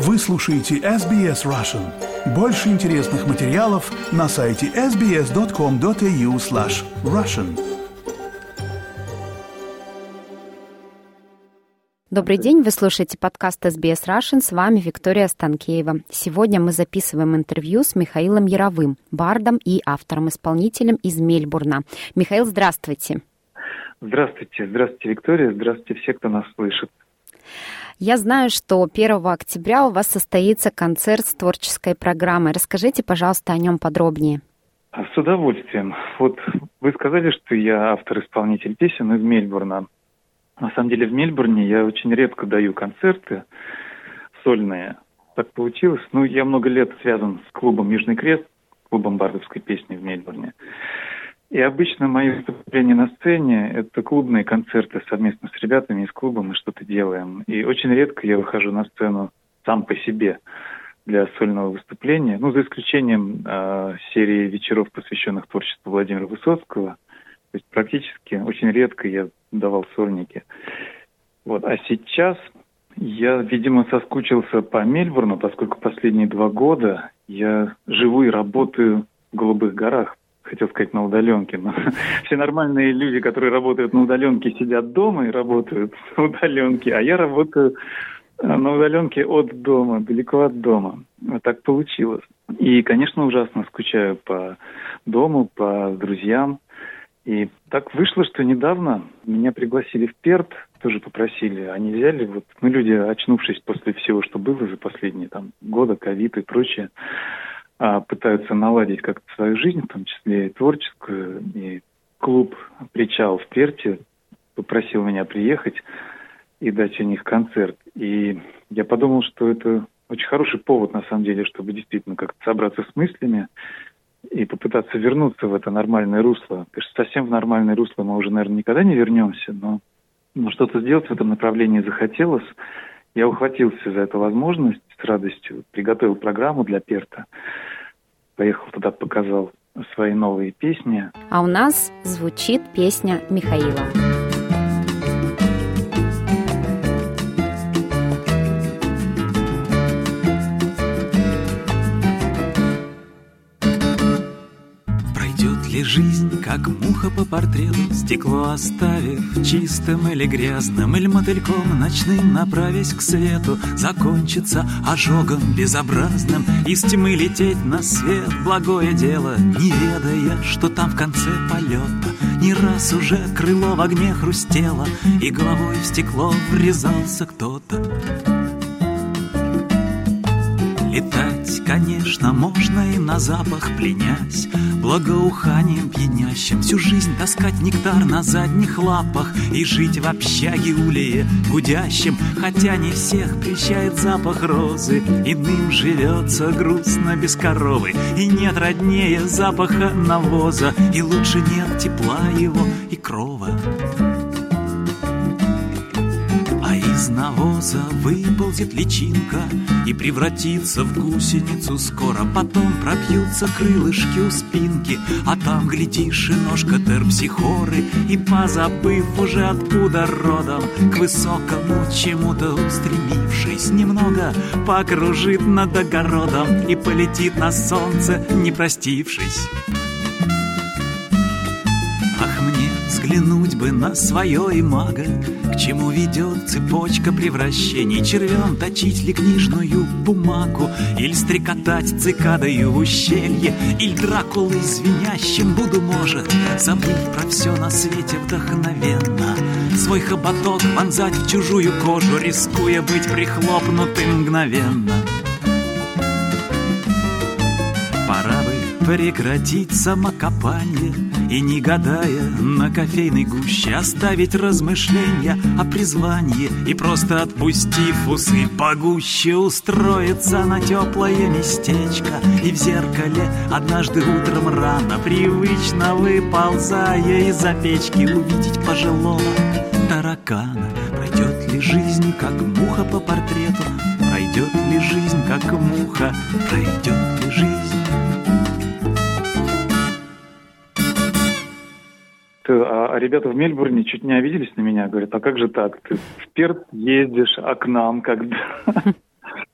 Вы слушаете SBS Russian. Больше интересных материалов на сайте sbs.com.au slash russian. Добрый день, вы слушаете подкаст SBS Russian, с вами Виктория Станкеева. Сегодня мы записываем интервью с Михаилом Яровым, бардом и автором-исполнителем из Мельбурна. Михаил, здравствуйте. Здравствуйте, здравствуйте, Виктория, здравствуйте все, кто нас слышит. Я знаю, что 1 октября у вас состоится концерт с творческой программой. Расскажите, пожалуйста, о нем подробнее. С удовольствием. Вот вы сказали, что я автор-исполнитель песен из Мельбурна. На самом деле в Мельбурне я очень редко даю концерты сольные. Так получилось. Ну, я много лет связан с клубом «Южный крест», клубом бардовской песни в Мельбурне. И обычно мои выступления на сцене – это клубные концерты совместно с ребятами из клуба, мы что-то делаем. И очень редко я выхожу на сцену сам по себе для сольного выступления, ну, за исключением э, серии вечеров, посвященных творчеству Владимира Высоцкого. То есть практически очень редко я давал сольники. Вот. А сейчас я, видимо, соскучился по Мельбурну, поскольку последние два года я живу и работаю в Голубых горах, хотел сказать на удаленке, но все нормальные люди, которые работают на удаленке, сидят дома и работают на удаленке, а я работаю э, на удаленке от дома, далеко от дома. Вот так получилось. И, конечно, ужасно скучаю по дому, по друзьям. И так вышло, что недавно меня пригласили в Перт, тоже попросили, они взяли, вот мы люди, очнувшись после всего, что было за последние там года, ковид и прочее, а, пытаются наладить как-то свою жизнь, в том числе и творческую. И клуб «Причал» в Перте попросил меня приехать и дать у них концерт. И я подумал, что это очень хороший повод, на самом деле, чтобы действительно как-то собраться с мыслями и попытаться вернуться в это нормальное русло. Конечно, совсем в нормальное русло мы уже, наверное, никогда не вернемся, но, но что-то сделать в этом направлении захотелось. Я ухватился за эту возможность с радостью, приготовил программу для Перта поехал туда, показал свои новые песни. А у нас звучит песня Михаила. Ли жизнь, как муха по портрету, Стекло оставив чистым или грязным, Или мотыльком ночным направясь к свету, Закончится ожогом безобразным, Из тьмы лететь на свет благое дело, Не ведая, что там в конце полета Не раз уже крыло в огне хрустело, И головой в стекло врезался кто-то. Летать, конечно, можно и на запах пленясь, Благоуханием пьянящим Всю жизнь таскать нектар на задних лапах И жить в общаге улее гудящим Хотя не всех прещает запах розы. Иным живется грустно без коровы И нет роднее запаха навоза И лучше нет тепла его и крова навоза выползет личинка И превратится в гусеницу. Скоро Потом пропьются крылышки у спинки А там, глядишь, и ножка терпсихоры. И позабыв уже откуда родом К высокому чему-то устремившись Немного покружит над огородом И полетит на солнце, не простившись Взглянуть бы на свое имаго, К чему ведет цепочка превращений, Червем точить ли книжную бумагу, Или стрекотать цикадою в ущелье, Или Дракулой звенящим буду, может, Забыть про все на свете вдохновенно, Свой хоботок вонзать в чужую кожу, Рискуя быть прихлопнутым мгновенно. Пора прекратить самокопание и не гадая на кофейной гуще Оставить размышления о призвании И просто отпустив усы погуще Устроиться на теплое местечко. И в зеркале однажды утром рано Привычно выползая из-за печки Увидеть пожилого таракана. Пройдет ли жизнь, как муха по портрету? Пройдет ли жизнь, как муха? Пройдет ли жизнь ребята в Мельбурне чуть не обиделись на меня, говорят, а как же так, ты в Перт ездишь, а к нам когда?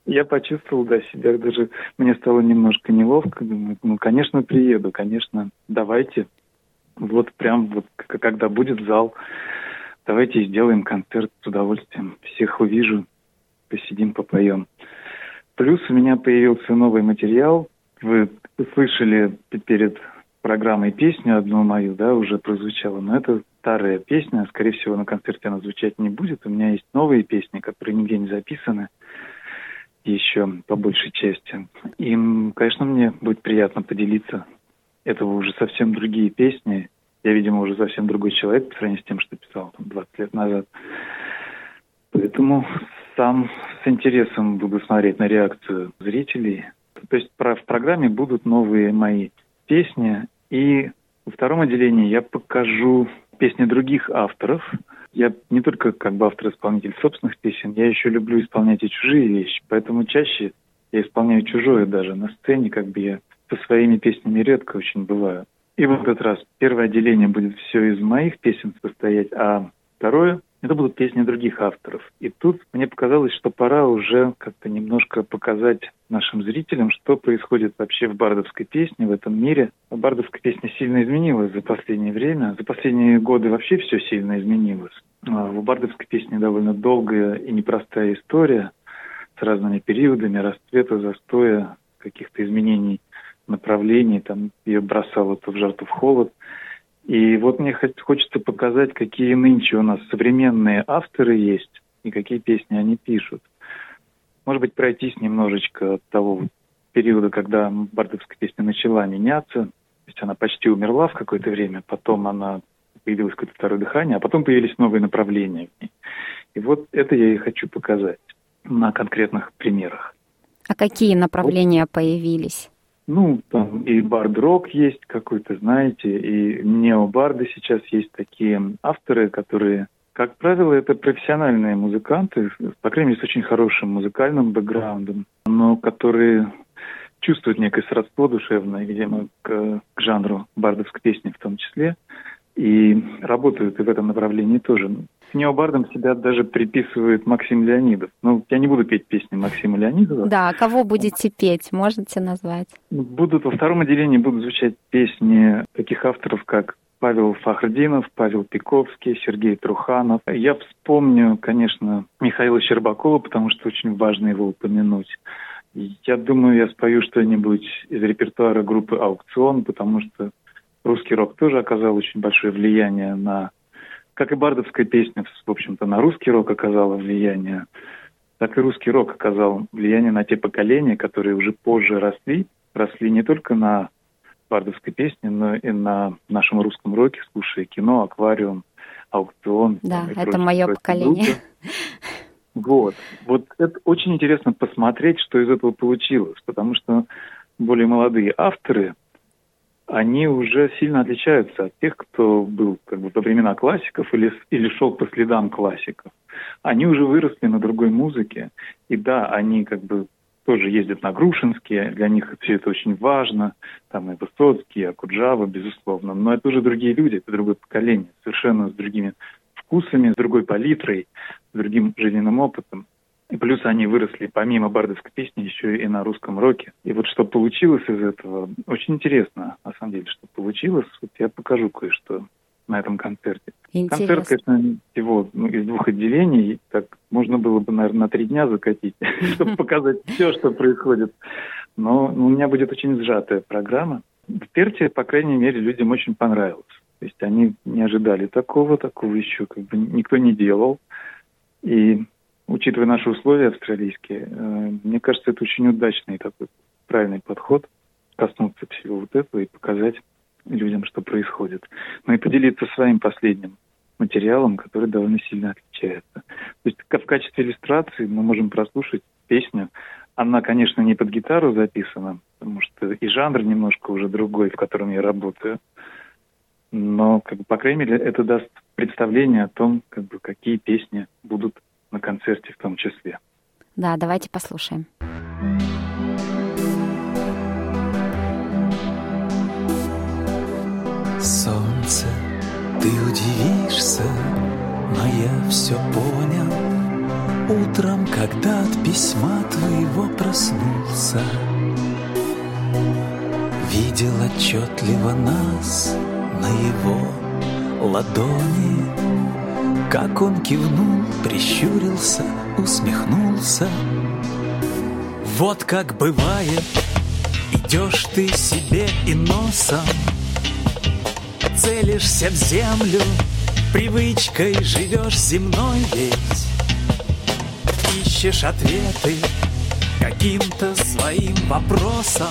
я почувствовал, да, себя даже, мне стало немножко неловко, думаю, ну, конечно, приеду, конечно, давайте, вот прям вот, когда будет зал, давайте сделаем концерт с удовольствием, всех увижу, посидим, попоем. Плюс у меня появился новый материал, вы слышали перед программой песню одну мою, да, уже прозвучала, но это старая песня, скорее всего, на концерте она звучать не будет. У меня есть новые песни, которые нигде не записаны еще по большей части. И, конечно, мне будет приятно поделиться. Это уже совсем другие песни. Я, видимо, уже совсем другой человек по сравнению с тем, что писал там, 20 лет назад. Поэтому сам с интересом буду смотреть на реакцию зрителей. То есть в программе будут новые мои песни. И во втором отделении я покажу песни других авторов – я не только как бы автор-исполнитель собственных песен, я еще люблю исполнять и чужие вещи, поэтому чаще я исполняю чужое даже. На сцене, как бы я со своими песнями редко очень бываю. И в этот раз первое отделение будет все из моих песен состоять, а второе это будут песни других авторов. И тут мне показалось, что пора уже как-то немножко показать нашим зрителям, что происходит вообще в бардовской песне, в этом мире. Бардовская песня сильно изменилась за последнее время. За последние годы вообще все сильно изменилось. А, в бардовской песне довольно долгая и непростая история с разными периодами расцвета, застоя, каких-то изменений направлений, там ее бросало то в жар, то в холод. И вот мне хочется показать, какие нынче у нас современные авторы есть и какие песни они пишут. Может быть, пройтись немножечко от того периода, когда бардовская песня начала меняться. То есть она почти умерла в какое-то время, потом она появилось какое-то второе дыхание, а потом появились новые направления в ней. И вот это я и хочу показать на конкретных примерах. А какие направления вот. появились? Ну, там и бард-рок есть какой-то, знаете, и необарды сейчас есть такие авторы, которые, как правило, это профессиональные музыканты, по крайней мере, с очень хорошим музыкальным бэкграундом, но которые чувствуют некое сродство душевное, видимо, к, к жанру бардовской песни в том числе и работают и в этом направлении тоже. К необардам себя даже приписывает Максим Леонидов. Ну, я не буду петь песни Максима Леонидова. Да, кого будете петь, можете назвать? Будут во втором отделении будут звучать песни таких авторов, как Павел Фахрдинов, Павел Пиковский, Сергей Труханов. Я вспомню, конечно, Михаила Щербакова, потому что очень важно его упомянуть. Я думаю, я спою что-нибудь из репертуара группы «Аукцион», потому что русский рок тоже оказал очень большое влияние на... Как и бардовская песня, в общем-то, на русский рок оказала влияние, так и русский рок оказал влияние на те поколения, которые уже позже росли, росли не только на бардовской песне, но и на нашем русском роке, слушая кино, аквариум, аукцион. Да, это прочее, мое поколение. Группы. Вот. Вот это очень интересно посмотреть, что из этого получилось, потому что более молодые авторы – они уже сильно отличаются от тех, кто был как бы во времена классиков или, или шел по следам классиков. Они уже выросли на другой музыке, и да, они как бы тоже ездят на Грушинские, для них все это очень важно, там и Высоцкий, и Акуджава, безусловно, но это уже другие люди, это другое поколение, совершенно с другими вкусами, с другой палитрой, с другим жизненным опытом. И плюс они выросли помимо бардовской песни еще и на русском роке. И вот что получилось из этого, очень интересно, на самом деле, что получилось. Вот я покажу кое-что на этом концерте. Интересно. Концерт, конечно, всего ну, из двух отделений, так можно было бы, наверное, на три дня закатить, чтобы показать все, что происходит. Но ну, у меня будет очень сжатая программа. В Перте, по крайней мере, людям очень понравилось. То есть они не ожидали такого, такого еще как бы никто не делал. И учитывая наши условия австралийские, э, мне кажется, это очень удачный такой правильный подход коснуться всего вот этого и показать людям, что происходит. Ну и поделиться своим последним материалом, который довольно сильно отличается. То есть в качестве иллюстрации мы можем прослушать песню. Она, конечно, не под гитару записана, потому что и жанр немножко уже другой, в котором я работаю. Но, как бы, по крайней мере, это даст представление о том, как бы, какие песни будут на концерте в том числе. Да, давайте послушаем. Солнце, ты удивишься, но я все понял. Утром, когда от письма твоего проснулся Видел отчетливо нас на его ладони Как он кивнул, прищурился, усмехнулся Вот как бывает, идешь ты себе и носом Целишься в землю, привычкой живешь земной ведь ищешь ответы каким-то своим вопросам.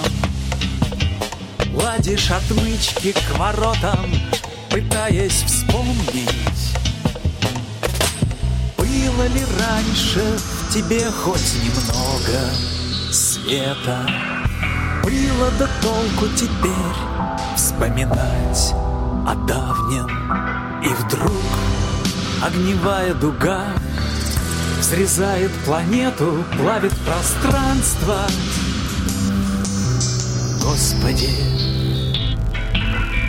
Ладишь отмычки к воротам, пытаясь вспомнить. Было ли раньше в тебе хоть немного света? Было до толку теперь вспоминать о давнем. И вдруг огневая дуга Срезает планету, плавит пространство Господи,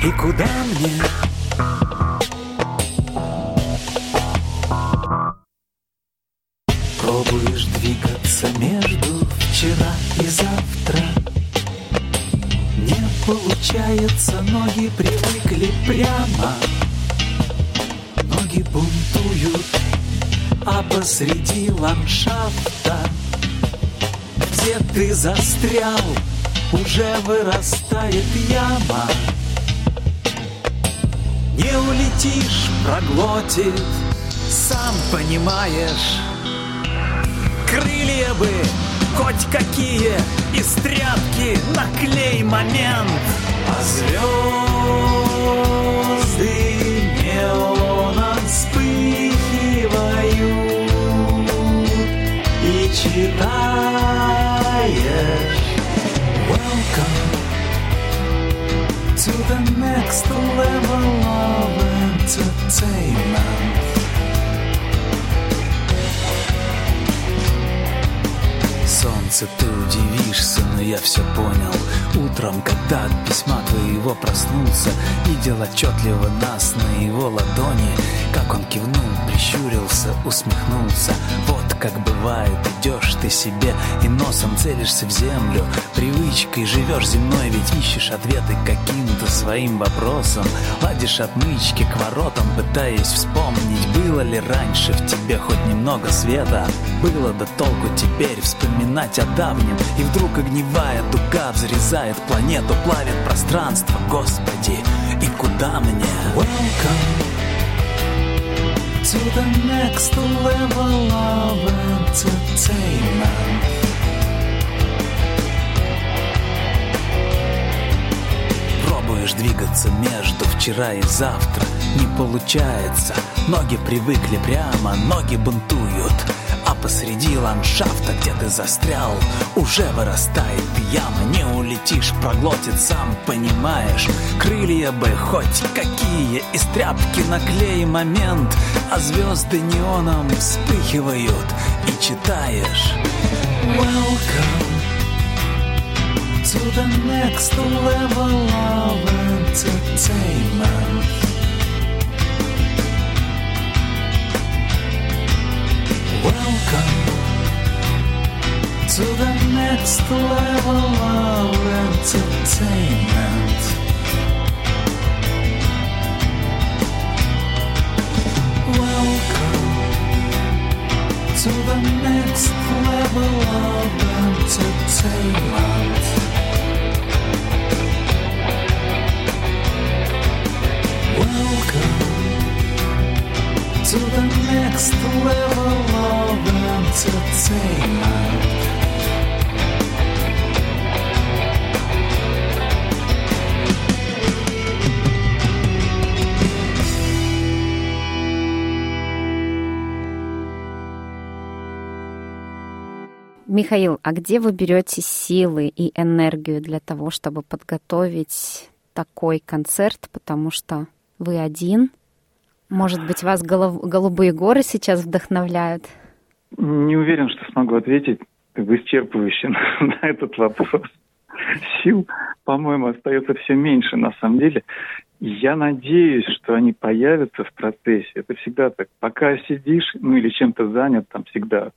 и куда мне? Посреди ландшафта, где ты застрял, уже вырастает яма. Не улетишь, проглотит, сам понимаешь. Крылья бы хоть какие из тряпки наклей момент, а звезды читаешь. Welcome to the next level of entertainment. Солнце, ты удивишься, но я все понял. Утром, когда от письма твоего проснулся Видел отчетливо нас на его ладони Как он кивнул, прищурился, усмехнулся. Вот как бывает, идешь ты себе и носом целишься в землю. Привычкой живешь земной, ведь ищешь ответы каким-то своим вопросам. Ладишь отмычки к воротам, пытаясь вспомнить Было ли раньше в тебе хоть немного света. Было до толку теперь вспоминать о давнем И вдруг огневая дуга взрезает планету, плавит пространство. Господи, и куда мне? Welcome to the next level of entertainment. Пробуешь двигаться между вчера и завтра, не получается. Ноги привыкли прямо, ноги бунтуют. Посреди ландшафта, где ты застрял, уже вырастает яма. Не улетишь, проглотит, сам понимаешь. Крылья бы хоть какие, из тряпки наклей момент, а звезды неоном вспыхивают и читаешь. Welcome to the next level of entertainment. Next level of entertainment. Welcome to the next level of entertainment. Welcome to the next level of entertainment. Михаил, а где вы берете силы и энергию для того, чтобы подготовить такой концерт, потому что вы один? Может быть, вас голубые горы сейчас вдохновляют? Не уверен, что смогу ответить как исчерпывающе на этот вопрос. Сил, по-моему, остается все меньше на самом деле. Я надеюсь, что они появятся в процессе. Это всегда так. Пока сидишь, ну или чем-то занят, там всегда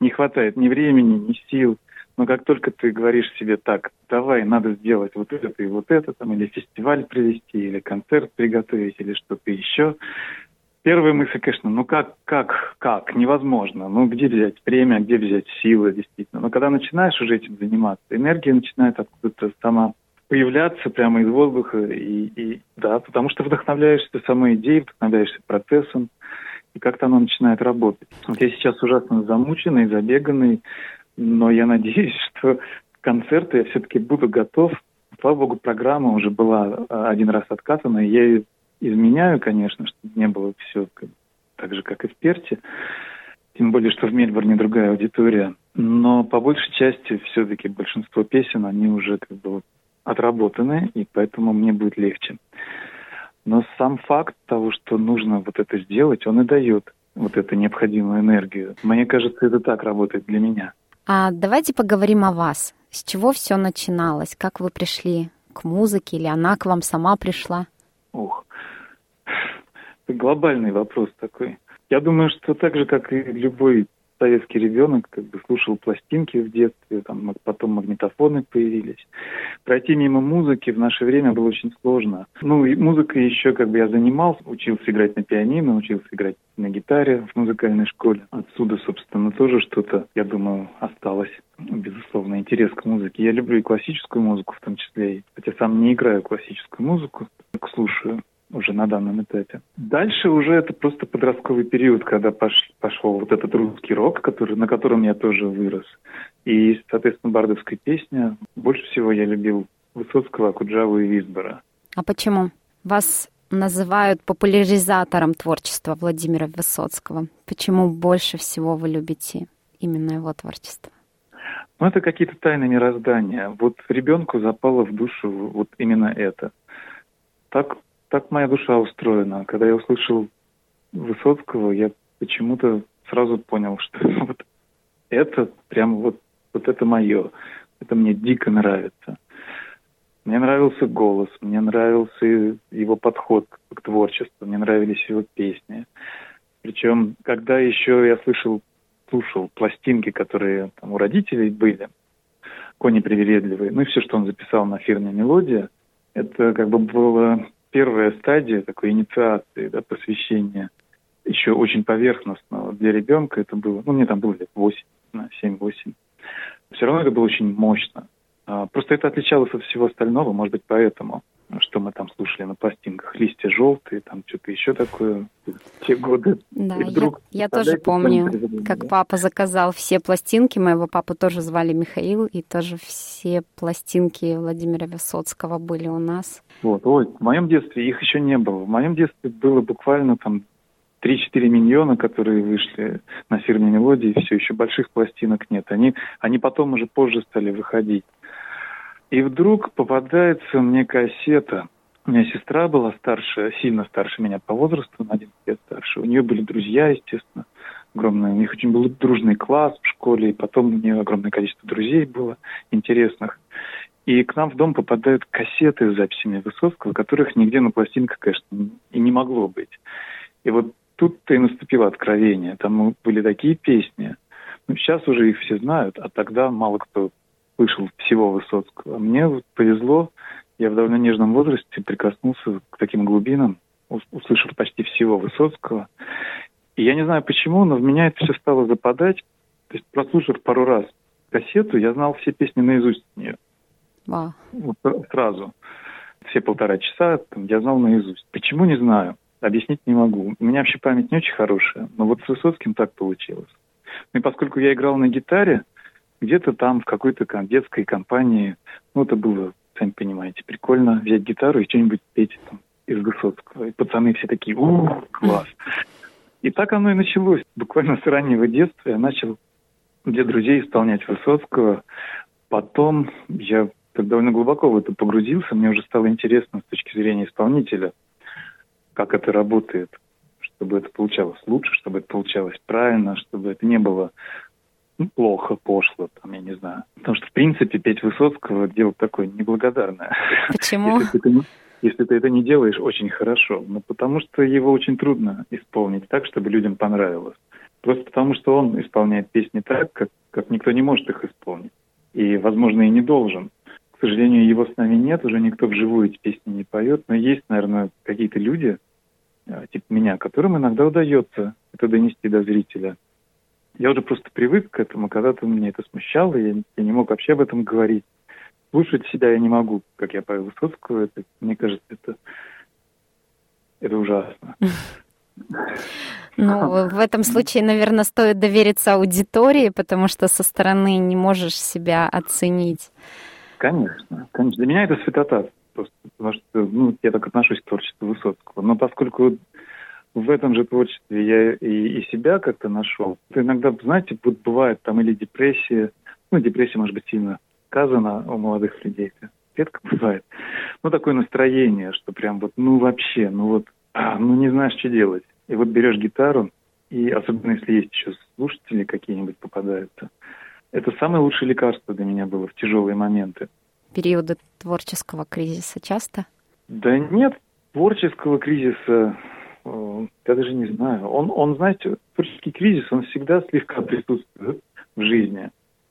не хватает ни времени, ни сил. Но как только ты говоришь себе так, давай, надо сделать вот это и вот это, там, или фестиваль провести, или концерт приготовить, или что-то еще, Первая мысль, конечно, ну как, как, как, невозможно. Ну где взять время, где взять силы, действительно. Но когда начинаешь уже этим заниматься, энергия начинает откуда-то сама появляться прямо из воздуха. И, и да, потому что вдохновляешься самой идеей, вдохновляешься процессом, и как-то оно начинает работать. Вот я сейчас ужасно замученный, забеганный, но я надеюсь, что концерты я все-таки буду готов. Слава богу, программа уже была а, один раз откатана, я ее изменяю, конечно, чтобы не было все так же, как и в Перте. Тем более, что в Мельбурне другая аудитория. Но по большей части все-таки большинство песен, они уже как бы отработаны, и поэтому мне будет легче. Но сам факт того, что нужно вот это сделать, он и дает вот эту необходимую энергию. Мне кажется, это так работает для меня. А давайте поговорим о вас. С чего все начиналось? Как вы пришли к музыке или она к вам сама пришла? Это глобальный вопрос такой. Я думаю, что так же, как и любой советский ребенок как бы слушал пластинки в детстве, там потом магнитофоны появились. Пройти мимо музыки в наше время было очень сложно. Ну и музыкой еще как бы я занимался, учился играть на пианино, учился играть на гитаре в музыкальной школе. Отсюда, собственно, тоже что-то, я думаю, осталось. Безусловно, интерес к музыке. Я люблю и классическую музыку в том числе, хотя сам не играю классическую музыку, так слушаю уже на данном этапе. Дальше уже это просто подростковый период, когда пош, пошел вот этот русский рок, который, на котором я тоже вырос. И, соответственно, бардовская песня. Больше всего я любил Высоцкого, Акуджаву и Висбора. А почему? Вас называют популяризатором творчества Владимира Высоцкого. Почему больше всего вы любите именно его творчество? Ну, это какие-то тайны мироздания. Вот ребенку запало в душу вот именно это. Так так моя душа устроена. Когда я услышал Высоцкого, я почему-то сразу понял, что вот это прям вот, вот это мое. Это мне дико нравится. Мне нравился голос, мне нравился его подход к творчеству, мне нравились его песни. Причем, когда еще я слышал, слушал пластинки, которые там у родителей были, «Кони привередливые», ну и все, что он записал на фирме «Мелодия», это как бы было первая стадия такой инициации, да, посвящения еще очень поверхностного для ребенка. Это было, ну, мне там было лет 8, 7-8. Все равно это было очень мощно. А, просто это отличалось от всего остального, может быть, поэтому что мы там слушали на пластинках, листья желтые, там что-то еще такое, те годы. Да, вдруг, я, я тоже помню, как папа заказал все пластинки, моего папу тоже звали Михаил, и тоже все пластинки Владимира Высоцкого были у нас. Вот, ой, в моем детстве их еще не было. В моем детстве было буквально там 3-4 миньона, которые вышли на фирме «Мелодии», все еще больших пластинок нет. Они, они потом уже позже стали выходить. И вдруг попадается мне кассета. У меня сестра была старше, сильно старше меня по возрасту, на 11 лет старше. У нее были друзья, естественно, огромные. У них очень был дружный класс в школе, и потом у нее огромное количество друзей было интересных. И к нам в дом попадают кассеты с записями Высоцкого, которых нигде на пластинках, конечно, и не могло быть. И вот тут-то и наступило откровение. Там были такие песни. Ну, сейчас уже их все знают, а тогда мало кто слышал всего Высоцкого. Мне вот повезло, я в довольно нежном возрасте прикоснулся к таким глубинам, услышал почти всего Высоцкого. И я не знаю почему, но в меня это все стало западать. То есть, прослушав пару раз кассету, я знал все песни наизусть нее. Wow. Вот сразу. Все полтора часа там, я знал наизусть. Почему, не знаю. Объяснить не могу. У меня вообще память не очень хорошая, но вот с Высоцким так получилось. Ну и поскольку я играл на гитаре, где-то там в какой-то детской компании, ну, это было, сами понимаете, прикольно взять гитару и что-нибудь петь там из Высоцкого. И пацаны все такие, у класс. И так оно и началось. Буквально с раннего детства я начал для друзей исполнять Высоцкого. Потом я так довольно глубоко в это погрузился. Мне уже стало интересно с точки зрения исполнителя, как это работает, чтобы это получалось лучше, чтобы это получалось правильно, чтобы это не было ну, плохо, пошло, там, я не знаю. Потому что, в принципе, петь Высоцкого – дело такое неблагодарное. Почему? Если ты это не делаешь, очень хорошо. Но потому что его очень трудно исполнить так, чтобы людям понравилось. Просто потому что он исполняет песни так, как, как никто не может их исполнить. И, возможно, и не должен. К сожалению, его с нами нет, уже никто вживую эти песни не поет, но есть, наверное, какие-то люди, а, типа меня, которым иногда удается это донести до зрителя. Я уже просто привык к этому, когда-то мне это смущало, я, я не мог вообще об этом говорить. Слушать себя я не могу, как я Павел Высоцкого, это, мне кажется, это, это ужасно. Ну, в этом случае, наверное, стоит довериться аудитории, потому что со стороны не можешь себя оценить. Конечно, конечно. Для меня это святота, просто потому что ну, я так отношусь к творчеству Высоцкого. Но поскольку в этом же творчестве я и, и себя как-то нашел, иногда, знаете, вот бывает там или депрессия, ну, депрессия, может быть, сильно сказана у молодых людей, редко бывает. Ну, такое настроение, что прям вот, ну, вообще, ну вот, а, ну, не знаешь, что делать. И вот берешь гитару, и особенно если есть еще слушатели какие-нибудь попадаются, это самое лучшее лекарство для меня было в тяжелые моменты. Периоды творческого кризиса часто? Да нет, творческого кризиса, я даже не знаю. Он, он, знаете, творческий кризис, он всегда слегка присутствует в жизни.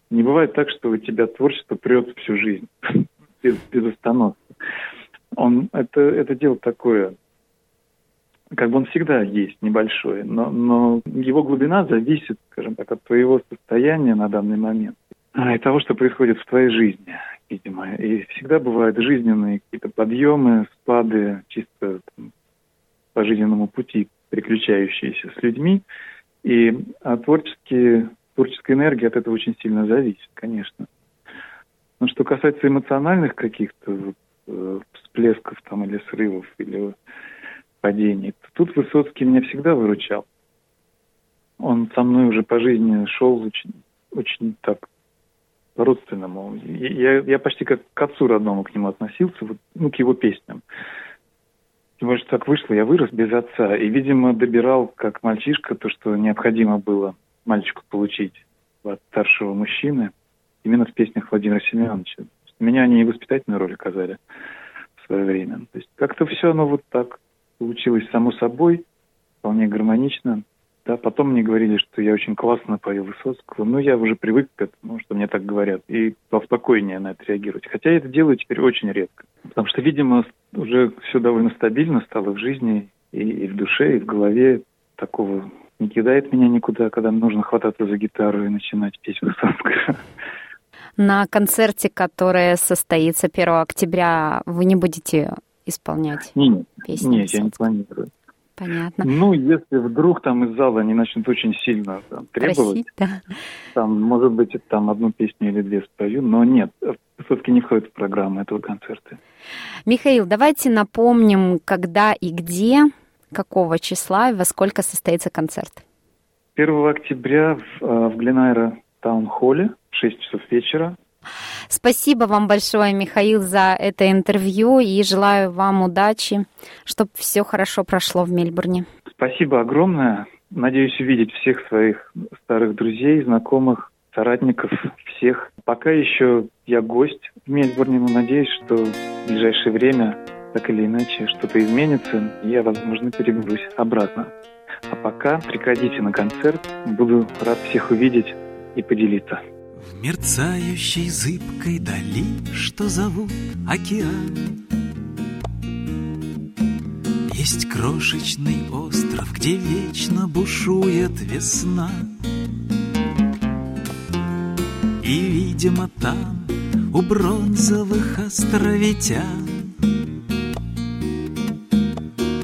Не бывает так, что у тебя творчество прет всю жизнь без, без остановки. Он, это, это дело такое, как бы он всегда есть небольшой, но, но его глубина зависит, скажем так, от твоего состояния на данный момент и того, что происходит в твоей жизни, видимо. И всегда бывают жизненные какие-то подъемы, спады, чисто там, по жизненному пути, приключающиеся с людьми. И а творческие, творческая энергия от этого очень сильно зависит, конечно. Но что касается эмоциональных каких-то э, всплесков там или срывов, или падений. Тут Высоцкий меня всегда выручал. Он со мной уже по жизни шел очень, очень так по-родственному. Я, я почти как к отцу родному к нему относился, вот, ну, к его песням. Может, так вышло, я вырос без отца, и, видимо, добирал, как мальчишка, то, что необходимо было мальчику получить от старшего мужчины, именно в песнях Владимира Семеновича. Меня они и воспитательную роль оказали в свое время. То есть как-то все оно вот так получилось само собой, вполне гармонично. Да, потом мне говорили, что я очень классно пою Высоцкого. Ну, я уже привык к этому, что мне так говорят, и поспокойнее на это реагировать. Хотя я это делаю теперь очень редко. Потому что, видимо, уже все довольно стабильно стало в жизни и, и в душе, и в голове. Такого не кидает меня никуда, когда нужно хвататься за гитару и начинать петь Высоцкого. На концерте, который состоится 1 октября, вы не будете исполнять нет, песни? Нет, я не планирую. Понятно. Ну, если вдруг там из зала они начнут очень сильно там, требовать, Просить, да. там, может быть, там одну песню или две спою, но нет, все-таки не входит в программу этого концерта. Михаил, давайте напомним, когда и где, какого числа и во сколько состоится концерт. 1 октября в, э, в Гленайро таун-холле в 6 часов вечера. Спасибо вам большое, Михаил, за это интервью и желаю вам удачи, чтобы все хорошо прошло в Мельбурне. Спасибо огромное. Надеюсь увидеть всех своих старых друзей, знакомых, соратников, всех. Пока еще я гость в Мельбурне, но надеюсь, что в ближайшее время так или иначе что-то изменится, и я, возможно, переберусь обратно. А пока приходите на концерт, буду рад всех увидеть и поделиться. В мерцающей зыбкой дали, что зовут океан. Есть крошечный остров, где вечно бушует весна. И, видимо, там у бронзовых островитян.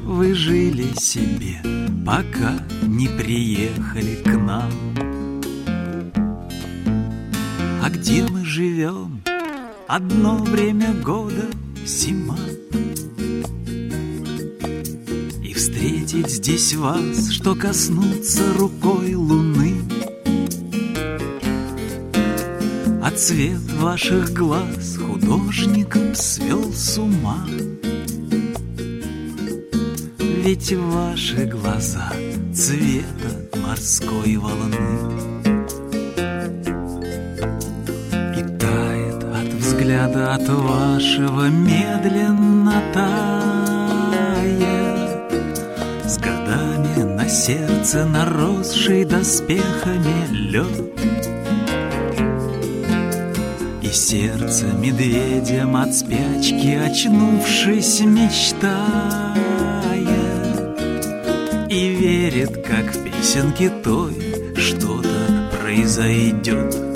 Вы жили себе, пока не приехали к нам где мы живем? Одно время года зима. И встретить здесь вас, что коснуться рукой луны. А цвет ваших глаз художником свел с ума. Ведь ваши глаза цвета морской волны взгляда от вашего медленно тает. С годами на сердце наросший доспехами лед. И сердце медведем от спячки очнувшись мечтает. И верит, как в песенке той что-то произойдет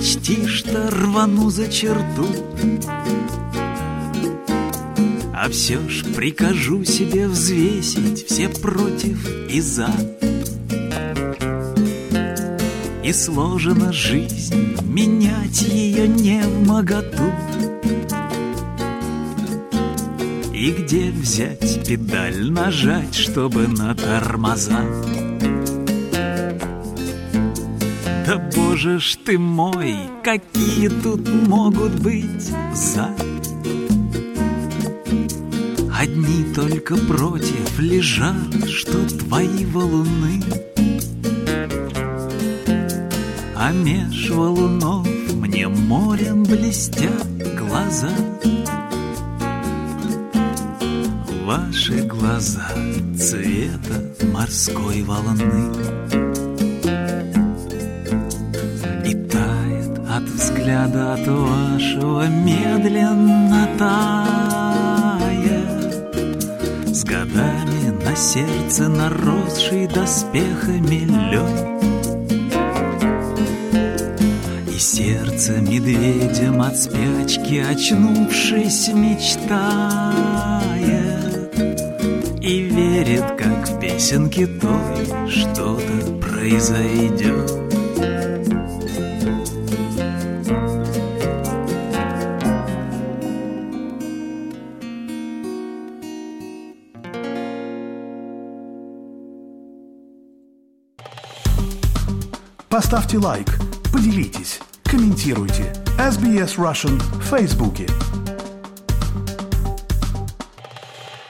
почти что рвану за черту А все ж прикажу себе взвесить все против и за. И сложена жизнь, менять ее не в моготу. И где взять педаль нажать, чтобы на тормоза Да боже ж ты мой, какие тут могут быть за Одни только против лежат, что твои валуны. А меж валунов мне морем блестят глаза. Ваши глаза цвета морской волны взгляда от вашего медленно тает С годами на сердце наросший доспехами лед И сердце медведем от спячки очнувшись мечтает И верит, как в песенке той что-то произойдет Поставьте лайк, поделитесь, комментируйте. SBS Russian в Фейсбуке.